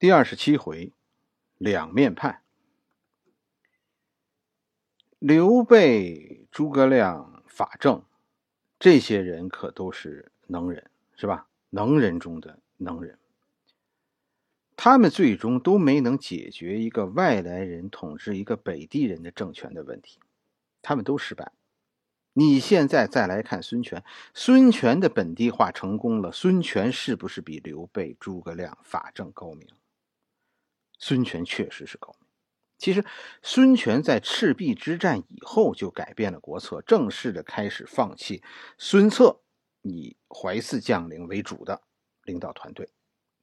第二十七回，两面派。刘备、诸葛亮、法正，这些人可都是能人，是吧？能人中的能人。他们最终都没能解决一个外来人统治一个北地人的政权的问题，他们都失败。你现在再来看孙权，孙权的本地化成功了，孙权是不是比刘备、诸葛亮、法正高明？孙权确实是高明。其实，孙权在赤壁之战以后就改变了国策，正式的开始放弃孙策以淮泗将领为主的领导团队，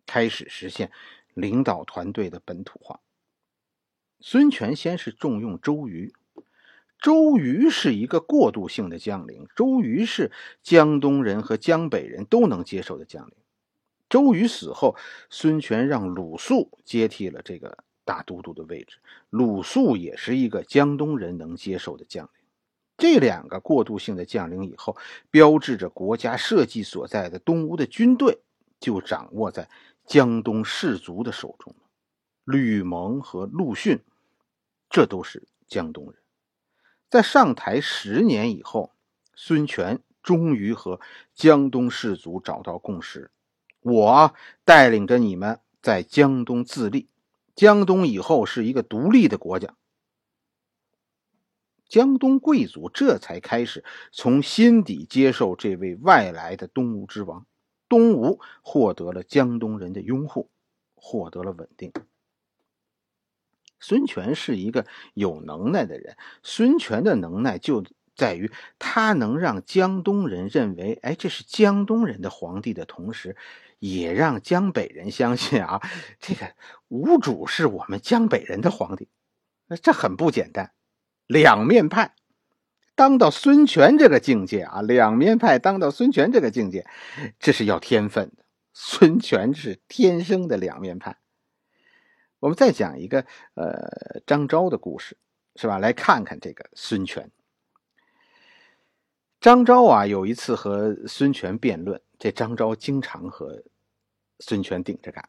开始实现领导团队的本土化。孙权先是重用周瑜，周瑜是一个过渡性的将领，周瑜是江东人和江北人都能接受的将领。周瑜死后，孙权让鲁肃接替了这个大都督的位置。鲁肃也是一个江东人能接受的将领。这两个过渡性的将领以后，标志着国家社稷所在的东吴的军队就掌握在江东士族的手中了。吕蒙和陆逊，这都是江东人。在上台十年以后，孙权终于和江东士族找到共识。我带领着你们在江东自立，江东以后是一个独立的国家。江东贵族这才开始从心底接受这位外来的东吴之王，东吴获得了江东人的拥护，获得了稳定。孙权是一个有能耐的人，孙权的能耐就在于他能让江东人认为，哎，这是江东人的皇帝的同时。也让江北人相信啊，这个吴主是我们江北人的皇帝，那这很不简单。两面派当到孙权这个境界啊，两面派当到孙权这个境界，这是要天分的。孙权是天生的两面派。我们再讲一个呃张昭的故事，是吧？来看看这个孙权。张昭啊，有一次和孙权辩论，这张昭经常和。孙权顶着干，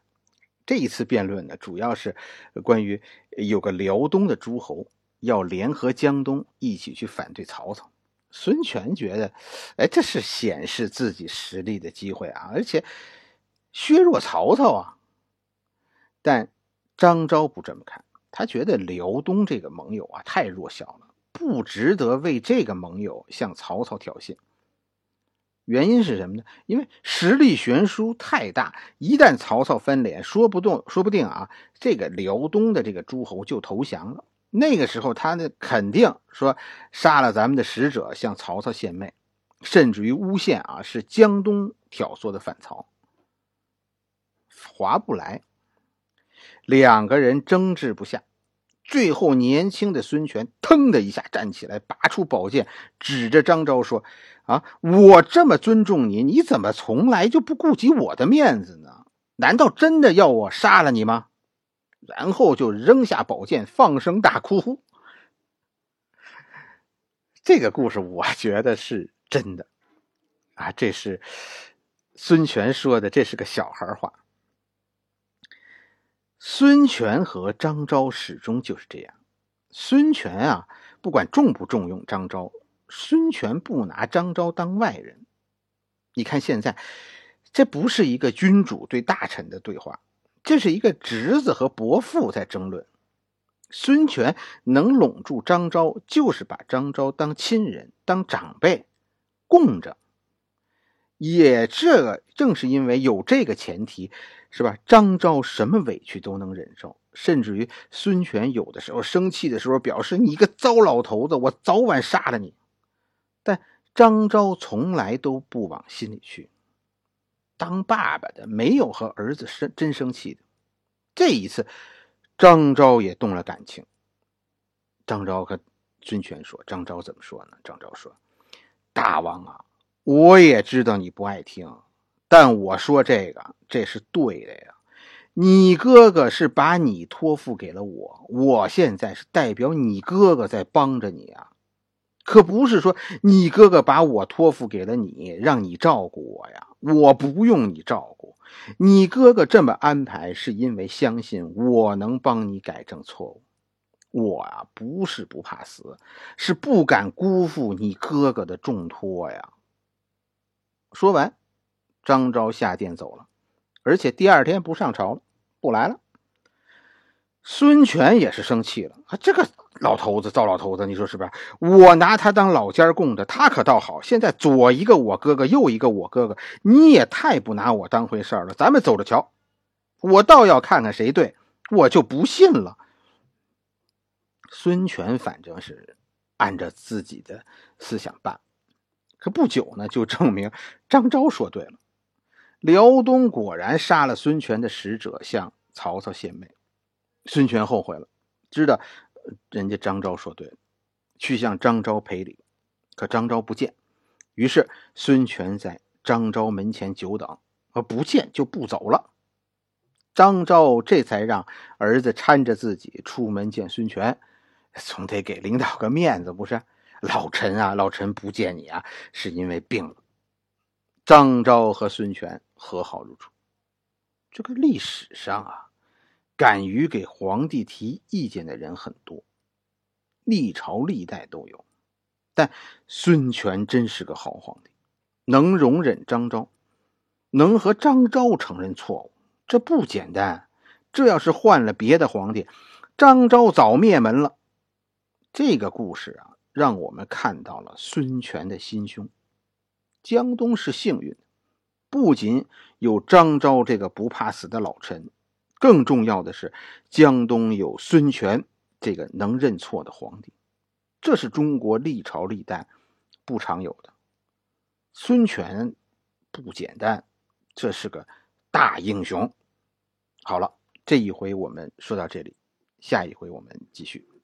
这一次辩论呢，主要是关于有个辽东的诸侯要联合江东一起去反对曹操。孙权觉得，哎，这是显示自己实力的机会啊，而且削弱曹操啊。但张昭不这么看，他觉得辽东这个盟友啊太弱小了，不值得为这个盟友向曹操挑衅。原因是什么呢？因为实力悬殊太大，一旦曹操翻脸，说不动，说不定啊，这个辽东的这个诸侯就投降了。那个时候，他呢肯定说杀了咱们的使者，向曹操献媚，甚至于诬陷啊是江东挑唆的反曹，划不来。两个人争执不下。最后，年轻的孙权腾的一下站起来，拔出宝剑，指着张昭说：“啊，我这么尊重你，你怎么从来就不顾及我的面子呢？难道真的要我杀了你吗？”然后就扔下宝剑，放声大哭。这个故事我觉得是真的，啊，这是孙权说的，这是个小孩话。孙权和张昭始终就是这样。孙权啊，不管重不重用张昭，孙权不拿张昭当外人。你看现在，这不是一个君主对大臣的对话，这是一个侄子和伯父在争论。孙权能拢住张昭，就是把张昭当亲人、当长辈供着。也这个正是因为有这个前提。是吧？张昭什么委屈都能忍受，甚至于孙权有的时候生气的时候，表示你个糟老头子，我早晚杀了你。但张昭从来都不往心里去。当爸爸的没有和儿子生真生气的。这一次，张昭也动了感情。张昭和孙权说：“张昭怎么说呢？”张昭说：“大王啊，我也知道你不爱听。”但我说这个，这是对的呀。你哥哥是把你托付给了我，我现在是代表你哥哥在帮着你啊。可不是说你哥哥把我托付给了你，让你照顾我呀。我不用你照顾，你哥哥这么安排，是因为相信我能帮你改正错误。我啊，不是不怕死，是不敢辜负你哥哥的重托呀。说完，张昭下殿走了，而且第二天不上朝了，不来了。孙权也是生气了啊，这个。老头子，糟老头子，你说是不是？我拿他当老家供的，他可倒好。现在左一个我哥哥，右一个我哥哥，你也太不拿我当回事儿了。咱们走着瞧，我倒要看看谁对，我就不信了。孙权反正是按照自己的思想办，可不久呢，就证明张昭说对了。辽东果然杀了孙权的使者，向曹操献媚。孙权后悔了，知道。人家张昭说对了，去向张昭赔礼，可张昭不见，于是孙权在张昭门前久等，而不见就不走了。张昭这才让儿子搀着自己出门见孙权，总得给领导个面子不是？老臣啊，老臣不见你啊，是因为病了。张昭和孙权和好如初。这个历史上啊。敢于给皇帝提意见的人很多，历朝历代都有，但孙权真是个好皇帝，能容忍张昭，能和张昭承认错误，这不简单。这要是换了别的皇帝，张昭早灭门了。这个故事啊，让我们看到了孙权的心胸。江东是幸运，不仅有张昭这个不怕死的老臣。更重要的是，江东有孙权这个能认错的皇帝，这是中国历朝历代不常有的。孙权不简单，这是个大英雄。好了，这一回我们说到这里，下一回我们继续。